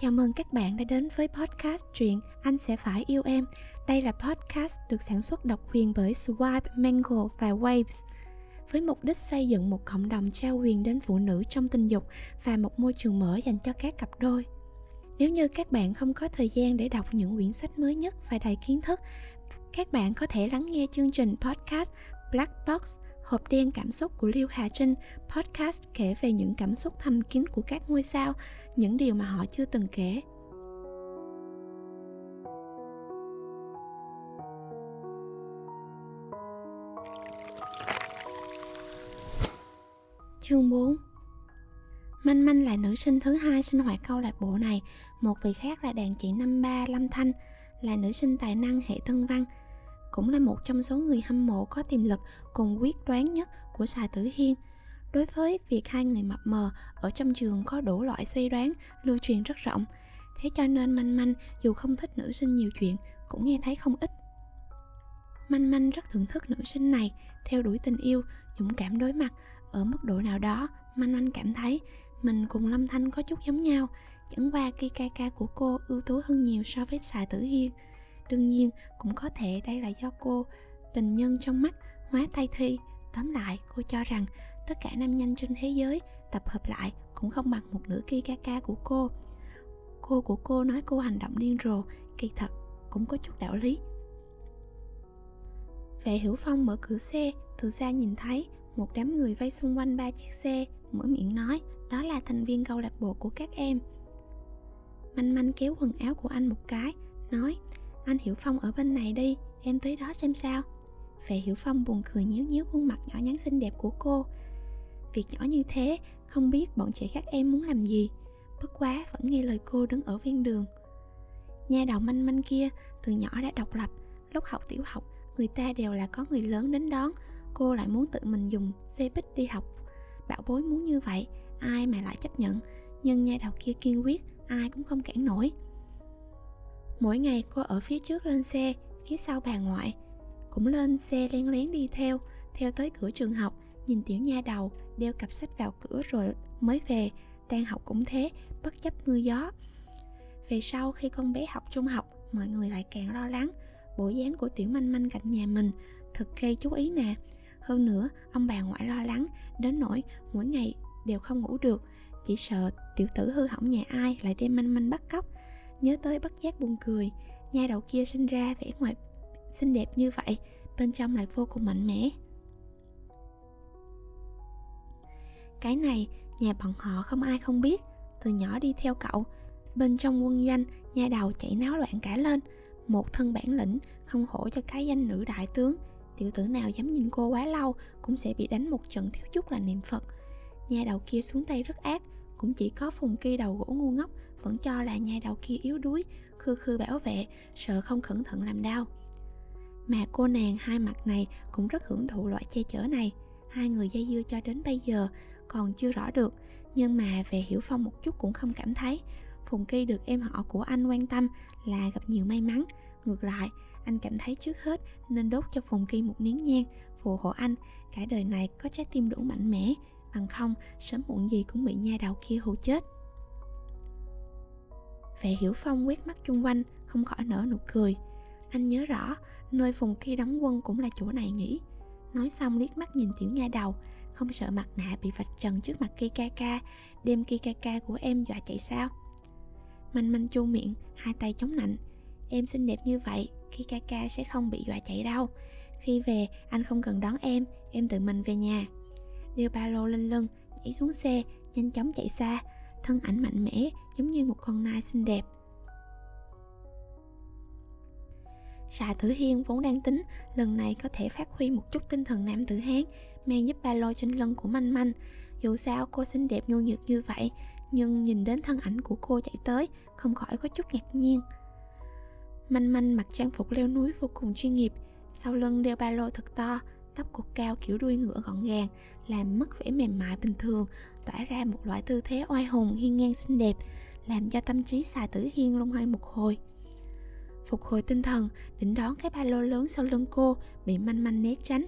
Chào mừng các bạn đã đến với podcast truyện Anh sẽ phải yêu em. Đây là podcast được sản xuất độc quyền bởi Swipe, Mango và Waves với mục đích xây dựng một cộng đồng trao quyền đến phụ nữ trong tình dục và một môi trường mở dành cho các cặp đôi. Nếu như các bạn không có thời gian để đọc những quyển sách mới nhất và đầy kiến thức, các bạn có thể lắng nghe chương trình podcast Black Box Hộp đen cảm xúc của Liêu Hà Trinh, podcast kể về những cảm xúc thầm kín của các ngôi sao, những điều mà họ chưa từng kể. Chương 4 Manh Manh là nữ sinh thứ hai sinh hoạt câu lạc bộ này, một vị khác là đàn chị năm ba Lâm Thanh, là nữ sinh tài năng hệ thân văn, cũng là một trong số người hâm mộ có tiềm lực cùng quyết đoán nhất của Sài Tử Hiên. Đối với việc hai người mập mờ ở trong trường có đủ loại suy đoán lưu truyền rất rộng, thế cho nên Manh Manh dù không thích nữ sinh nhiều chuyện cũng nghe thấy không ít. Manh Manh rất thưởng thức nữ sinh này, theo đuổi tình yêu, dũng cảm đối mặt, ở mức độ nào đó, Manh Manh cảm thấy mình cùng Lâm Thanh có chút giống nhau, chẳng qua kika ca của cô ưu tú hơn nhiều so với xà tử hiên. Đương nhiên, cũng có thể đây là do cô tình nhân trong mắt hóa tay thi. Tóm lại, cô cho rằng tất cả nam nhanh trên thế giới tập hợp lại cũng không bằng một nửa kia ca ca của cô. Cô của cô nói cô hành động điên rồ, kỳ thật cũng có chút đạo lý. Vệ hữu Phong mở cửa xe, từ xa nhìn thấy một đám người vây xung quanh ba chiếc xe, mở miệng nói đó là thành viên câu lạc bộ của các em. Manh manh kéo quần áo của anh một cái, nói anh Hiểu Phong ở bên này đi, em tới đó xem sao. Vệ Hiểu Phong buồn cười nhéo nhéo khuôn mặt nhỏ nhắn xinh đẹp của cô. Việc nhỏ như thế, không biết bọn trẻ các em muốn làm gì. Bất quá vẫn nghe lời cô đứng ở ven đường. Nha đầu manh manh kia từ nhỏ đã độc lập, lúc học tiểu học người ta đều là có người lớn đến đón, cô lại muốn tự mình dùng xe buýt đi học. Bảo bối muốn như vậy, ai mà lại chấp nhận, nhưng nha đầu kia kiên quyết, ai cũng không cản nổi. Mỗi ngày cô ở phía trước lên xe, phía sau bà ngoại. Cũng lên xe len lén đi theo, theo tới cửa trường học Nhìn tiểu nha đầu, đeo cặp sách vào cửa rồi mới về. Tan học cũng thế, bất chấp mưa gió. Về sau khi con bé học trung học, mọi người lại càng lo lắng. Bộ dáng của tiểu manh manh cạnh nhà mình thật gây chú ý mà. Hơn nữa, ông bà ngoại lo lắng Đến nỗi mỗi ngày đều không ngủ được. Chỉ sợ tiểu tử hư hỏng nhà ai lại đem manh manh bắt cóc nhớ tới bất giác buồn cười nha đầu kia sinh ra vẻ ngoài xinh đẹp như vậy, bên trong lại vô cùng mạnh mẽ. Cái này, nhà bọn họ không ai không biết. Từ nhỏ đi theo cậu, bên trong quân doanh nha đầu chạy náo loạn cả lên. Một thân bản lĩnh không hổ cho cái danh nữ đại tướng. Tiểu tử nào dám nhìn cô quá lâu cũng sẽ bị đánh một trận thiếu chút là niệm phật. Nha đầu kia xuống tay rất ác cũng chỉ có phùng kỳ đầu gỗ ngu ngốc, vẫn cho là nhà đầu kia yếu đuối, khư khư bảo vệ, sợ không cẩn thận làm đau. Mà cô nàng hai mặt này cũng rất hưởng thụ loại che chở này. Hai người dây dưa cho đến bây giờ còn chưa rõ được, nhưng mà về hiểu phong một chút cũng không cảm thấy. Phùng kỳ được em họ của anh quan tâm là gặp nhiều may mắn. Ngược lại, anh cảm thấy trước hết nên đốt cho phùng kỳ một nén nhang, phù hộ anh. Cả đời này có trái tim đủ mạnh mẽ bằng không, sớm muộn gì cũng bị nha đầu kia hù chết. Vệ Hiểu Phong quét mắt chung quanh, Không khỏi nở nụ cười. Anh nhớ rõ, Nơi Phùng Khi đóng quân cũng là chỗ này nhỉ? Nói xong liếc mắt nhìn tiểu nha đầu, Không sợ mặt nạ bị vạch trần trước mặt Kikaka Đem Kikaka của em dọa chạy sao? Manh manh chu miệng, Hai tay chống nạnh. Em xinh đẹp như vậy Kikaka sẽ không bị dọa chạy đâu. Khi về, anh không cần đón em Em tự mình về nhà đeo ba lô lên lưng, nhảy xuống xe, nhanh chóng chạy xa. Thân ảnh mạnh mẽ, giống như một con nai xinh đẹp. Xà Tử Hiên vốn đang tính lần này có thể phát huy một chút tinh thần nam tử Hán, mang giúp ba lô trên lưng của manh manh. Dù sao cô xinh đẹp nhu nhược như vậy, nhưng nhìn đến thân ảnh của cô chạy tới, không khỏi có chút ngạc nhiên. Manh manh mặc trang phục leo núi vô cùng chuyên nghiệp, sau lưng đeo ba lô thật to tóc cột cao kiểu đuôi ngựa gọn gàng, làm mất vẻ mềm mại bình thường, tỏa ra một loại tư thế oai hùng, hiên ngang xinh đẹp, làm cho tâm trí xà tử hiên lung lay một hồi. Phục hồi tinh thần, định đón cái ba lô lớn sau lưng cô, bị manh manh né tránh.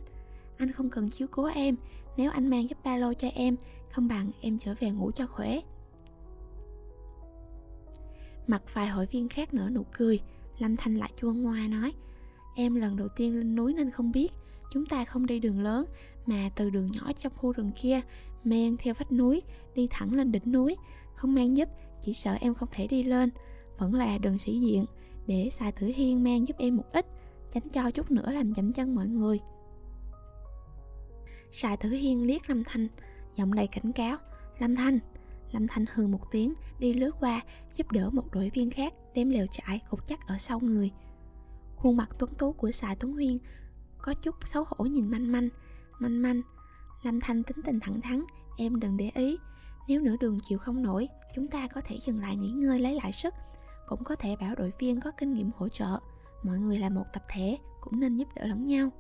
Anh không cần chiếu cố em, nếu anh mang giúp ba lô cho em, không bằng em trở về ngủ cho khỏe. Mặt vài hội viên khác nữa nụ cười, Lâm Thanh lại chua ngoa nói Em lần đầu tiên lên núi nên không biết. Chúng ta không đi đường lớn, Mà từ đường nhỏ trong khu rừng kia, Men theo vách núi, Đi thẳng lên đỉnh núi. Không mang giúp Chỉ sợ em không thể đi lên. Vẫn là đường sĩ diện, Để xài tử hiên mang giúp em một ít, Tránh cho chút nữa làm chậm chân mọi người. Xài Tử Hiên liếc Lâm Thanh, Giọng đầy cảnh cáo. Lâm Thanh. Lâm Thanh hừ một tiếng, Đi lướt qua, Giúp đỡ một đội viên khác Đem lều trại cột chắc ở sau người. Khuôn mặt tuấn tú của Sài Tuấn Huyên Có chút xấu hổ nhìn manh manh. Manh manh Lâm Thanh tính tình thẳng thắn, Em đừng để ý, Nếu nửa đường chịu không nổi, Chúng ta có thể dừng lại nghỉ ngơi lấy lại sức, Cũng có thể bảo đội viên có kinh nghiệm hỗ trợ, Mọi người là một tập thể, Cũng nên giúp đỡ lẫn nhau.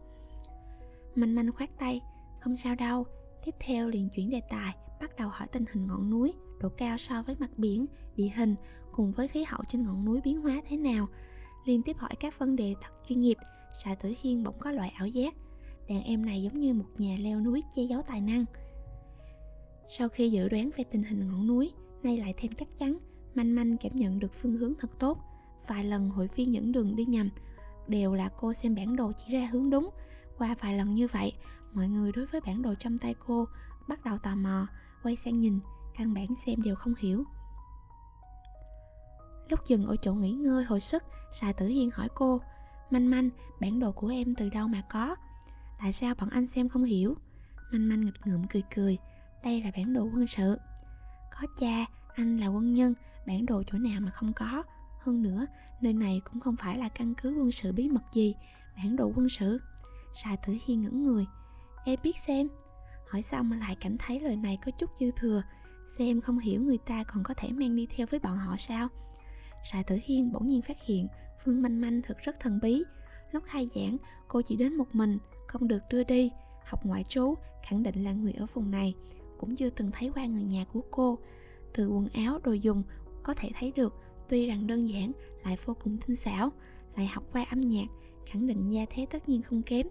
Manh manh khoát tay, Không sao đâu. Tiếp theo liền chuyển đề tài, Bắt đầu hỏi tình hình ngọn núi, Độ cao so với mặt biển, Địa hình, Cùng với khí hậu trên ngọn núi biến hóa thế nào. Liên tiếp hỏi các vấn đề thật chuyên nghiệp Xạ Tử Hiên bỗng có loại ảo giác. Đàn em này giống như một nhà leo núi che giấu tài năng. Sau khi dự đoán về tình hình ngọn núi, Nay lại thêm chắc chắn, Manh manh cảm nhận được phương hướng thật tốt. Vài lần hội phiên dẫn đường đi nhầm, Đều là cô xem bản đồ chỉ ra hướng đúng. Qua vài lần như vậy, Mọi người đối với bản đồ trong tay cô Bắt đầu tò mò, Quay sang nhìn, Căn bản xem đều không hiểu. Lúc dừng ở chỗ nghỉ ngơi hồi sức Xà tử hiên hỏi cô Manh manh, bản đồ của em từ đâu mà có Tại sao bọn anh xem không hiểu Manh manh nghịch ngợm cười cười Đây là bản đồ quân sự Có cha, anh là quân nhân Bản đồ chỗ nào mà không có hơn nữa, nơi này cũng không phải là căn cứ quân sự bí mật gì, bản đồ quân sự. xà Tử Hiên ngẩn người. Em biết xem. Hỏi xong mà lại cảm thấy lời này có chút dư thừa. Xem không hiểu người ta còn có thể mang đi theo với bọn họ sao? Sài Tử Hiên bỗng nhiên phát hiện Phương Manh Manh thực rất thần bí. Lúc khai giảng, cô chỉ đến một mình, không được đưa đi. Học ngoại trú, khẳng định là người ở vùng này, cũng chưa từng thấy qua người nhà của cô. Từ quần áo, đồ dùng có thể thấy được tuy rằng đơn giản lại vô cùng tinh xảo lại học qua âm nhạc khẳng định gia thế tất nhiên không kém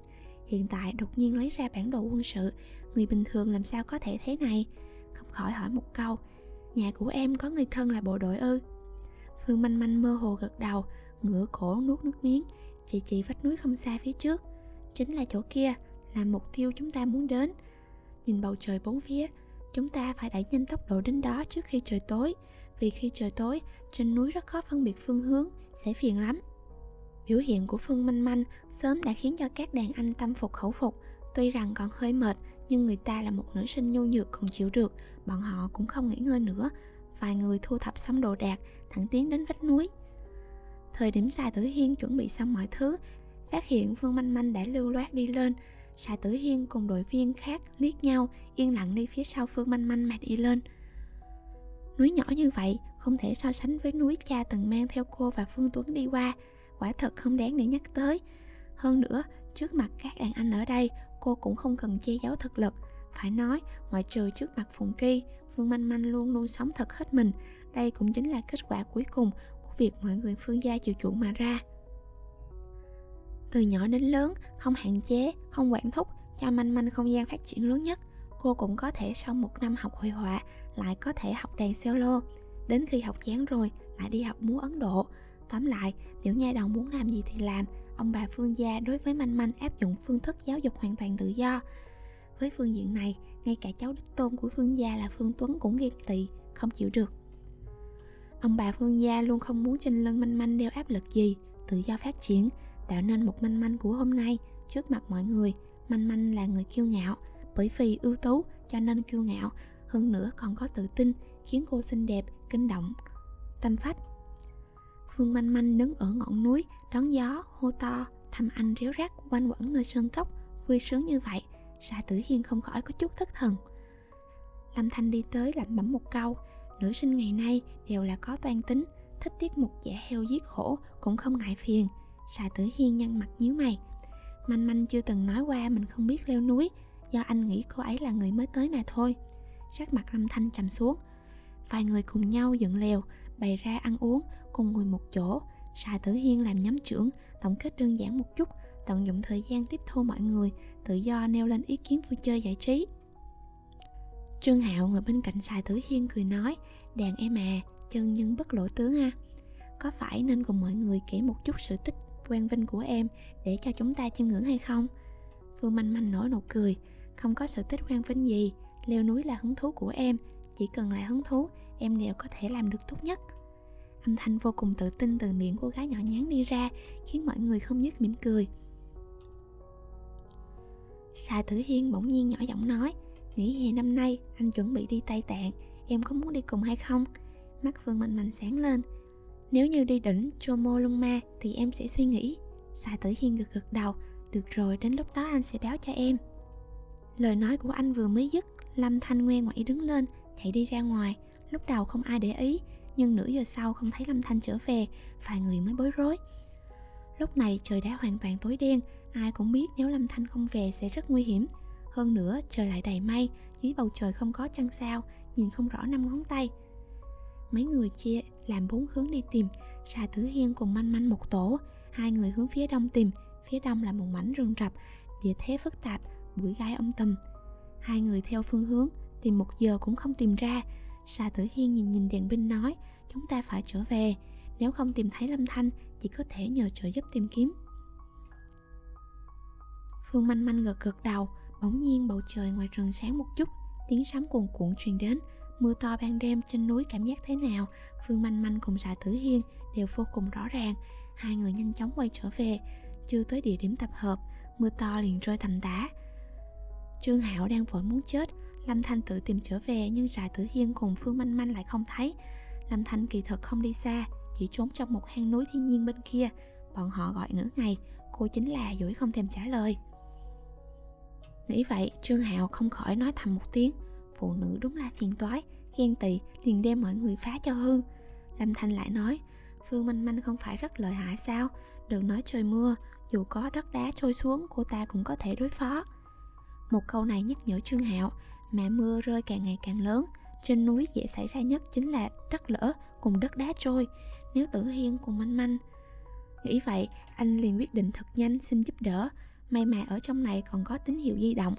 hiện tại đột nhiên lấy ra bản đồ quân sự người bình thường làm sao có thể thế này không khỏi hỏi một câu nhà của em có người thân là bộ đội ư phương manh manh mơ hồ gật đầu, ngửa cổ nuốt nước miếng chị chị vách núi không xa phía trước. Chính là chỗ kia, là mục tiêu chúng ta muốn đến. Nhìn bầu trời bốn phía, chúng ta phải đẩy nhanh tốc độ đến đó trước khi trời tối, vì khi trời tối, trên núi rất khó phân biệt phương hướng, sẽ phiền lắm. Biểu hiện của phương manh manh sớm đã khiến cho các đàn anh tâm phục khẩu phục. Tuy rằng còn hơi mệt, nhưng người ta là một nữ sinh nhu nhược còn chịu được, bọn họ cũng không nghỉ ngơi nữa vài người thu thập xong đồ đạc thẳng tiến đến vách núi. Thời điểm xài tử hiên chuẩn bị xong mọi thứ phát hiện phương manh manh đã lưu loát đi lên. Xài tử hiên cùng đội viên khác liếc nhau yên lặng đi phía sau phương manh manh mà đi lên. Núi nhỏ như vậy không thể so sánh với núi cha từng mang theo cô và Phương Tuấn đi qua. Quả thật không đáng để nhắc tới. Hơn nữa, trước mặt các đàn anh ở đây Cô cũng không cần che giấu thực lực. Phải nói, ngoại trừ trước mặt Phùng Kỳ Phương Manh Manh luôn luôn sống thật hết mình. Đây cũng chính là kết quả cuối cùng Của việc mọi người Phương gia chịu chuộng mà ra. Từ nhỏ đến lớn, không hạn chế, không quản thúc Cho Manh Manh không gian phát triển lớn nhất cô cũng có thể sau một năm học hội họa lại có thể học đàn solo. Đến khi học chán rồi lại đi học múa ấn độ. Tóm lại tiểu nha đầu muốn làm gì thì làm ông bà phương gia đối với manh manh áp dụng phương thức giáo dục hoàn toàn tự do với phương diện này, ngay cả cháu đích tôn của phương gia là phương tuấn cũng ghen tị, không chịu được. Ông bà phương gia luôn không muốn trên lưng manh manh đeo áp lực gì, tự do phát triển, tạo nên một manh manh của hôm nay. Trước mặt mọi người, manh manh là người kiêu ngạo, bởi vì ưu tú cho nên kiêu ngạo, hơn nữa còn có tự tin, khiến cô xinh đẹp, kinh động. Tâm phách. Phương manh manh đứng ở ngọn núi, đón gió, hô to, thầm anh réo rắt quanh quẩn nơi sơn cốc, vui sướng như vậy. Sa tử hiên không khỏi có chút thất thần. Lâm thanh đi tới lẩm bẩm một câu, nữ sinh ngày nay đều là có toan tính, thích tiết mục giả heo giết hổ cũng không ngại phiền. Sa tử hiên nhăn mặt nhíu mày. Manh manh chưa từng nói qua mình không biết leo núi, do anh nghĩ cô ấy là người mới tới mà thôi. Sắc mặt lâm thanh trầm xuống. Vài người cùng nhau dựng lèo bày ra ăn uống, cùng ngồi một chỗ. Sa Tử Hiên làm nhóm trưởng, tổng kết đơn giản một chút tận dụng thời gian tiếp thu mọi người tự do nêu lên ý kiến vui chơi giải trí. Trương Hạo ngồi bên cạnh xài Tử Hiên cười nói Đàn em à, chân nhân bất lộ tướng ha có phải nên cùng mọi người kể một chút sự tích quang vinh của em để cho chúng ta chiêm ngưỡng hay không? Phương manh manh nở nụ cười không có sự tích quang vinh gì leo núi là hứng thú của em chỉ cần là hứng thú em đều có thể làm được tốt nhất. Âm thanh vô cùng tự tin từ miệng cô gái nhỏ nhắn đi ra khiến mọi người không dứt mỉm cười. Sa Tử Hiên bỗng nhiên nhỏ giọng nói, Nghỉ hè năm nay, anh chuẩn bị đi Tây Tạng, Em có muốn đi cùng hay không? Mắt Phương Mạnh Mạnh sáng lên, Nếu như đi đỉnh Chomolungma Thì em sẽ suy nghĩ. Sa Tử Hiên gật gật đầu, Được rồi, đến lúc đó anh sẽ báo cho em. Lời nói của anh vừa mới dứt, Lâm Thanh ngoe ngoẩy đứng lên, Chạy đi ra ngoài. Lúc đầu không ai để ý, Nhưng nửa giờ sau không thấy Lâm Thanh trở về, Vài người mới bối rối. Lúc này trời đã hoàn toàn tối đen Ai cũng biết nếu Lâm Thanh không về sẽ rất nguy hiểm. Hơn nữa trời lại đầy mây Dưới bầu trời không có trăng sao Nhìn không rõ năm ngón tay. Mấy người chia làm bốn hướng đi tìm. Sa Tử Hiên cùng manh manh một tổ. Hai người hướng phía đông tìm. Phía đông là một mảnh rừng rập Địa thế phức tạp, bụi gai âm tầm Hai người theo phương hướng Tìm một giờ cũng không tìm ra. Sa Tử Hiên nhìn nhìn đèn binh nói Chúng ta phải trở về. Nếu không tìm thấy Lâm Thanh Chỉ có thể nhờ trợ giúp tìm kiếm. Phương manh manh gật gật đầu, Bỗng nhiên bầu trời ngoài rừng sáng một chút, Tiếng sấm cuồn cuộn truyền đến, Mưa to ban đêm trên núi cảm giác thế nào? Phương manh manh cùng xạ tử hiên Đều vô cùng rõ ràng, Hai người nhanh chóng quay trở về, Chưa tới địa điểm tập hợp, Mưa to liền rơi thầm đá. Trương Hạo đang vội muốn chết, Lâm Thanh tự tìm trở về Nhưng xạ tử hiên cùng Phương manh manh lại không thấy. Lâm Thanh kỳ thật không đi xa, Chỉ trốn trong một hang núi thiên nhiên bên kia, Bọn họ gọi nửa ngày, Cô chính là dỗi không thèm trả lời. Nghĩ vậy, Trương Hạo không khỏi nói thầm một tiếng. Phụ nữ đúng là phiền toái, Ghen tị liền đem mọi người phá cho hư. Lâm Thanh lại nói, Phương Minh Manh không phải rất lợi hại sao? Đừng nói trời mưa, Dù có đất đá trôi xuống, cô ta cũng có thể đối phó. Một câu này nhắc nhở Trương Hạo Mà mưa rơi càng ngày càng lớn. Trên núi dễ xảy ra nhất chính là đất lỡ cùng đất đá trôi. Nếu Tử Hiên cùng Manh Manh Nghĩ vậy, anh liền quyết định thật nhanh xin giúp đỡ. May mà ở trong này còn có tín hiệu di động.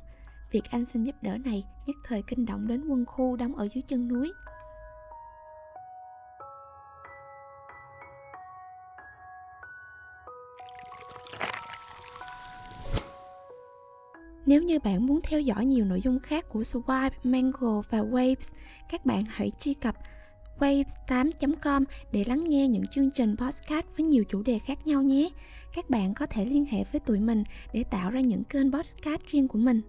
Việc anh xin giúp đỡ này nhất thời kinh động đến quân khu đóng ở dưới chân núi. Nếu như bạn muốn theo dõi nhiều nội dung khác của Swipe, Mango và Waves, các bạn hãy truy cập waves8.com để lắng nghe những chương trình podcast với nhiều chủ đề khác nhau nhé. Các bạn có thể liên hệ với tụi mình để tạo ra những kênh podcast riêng của mình.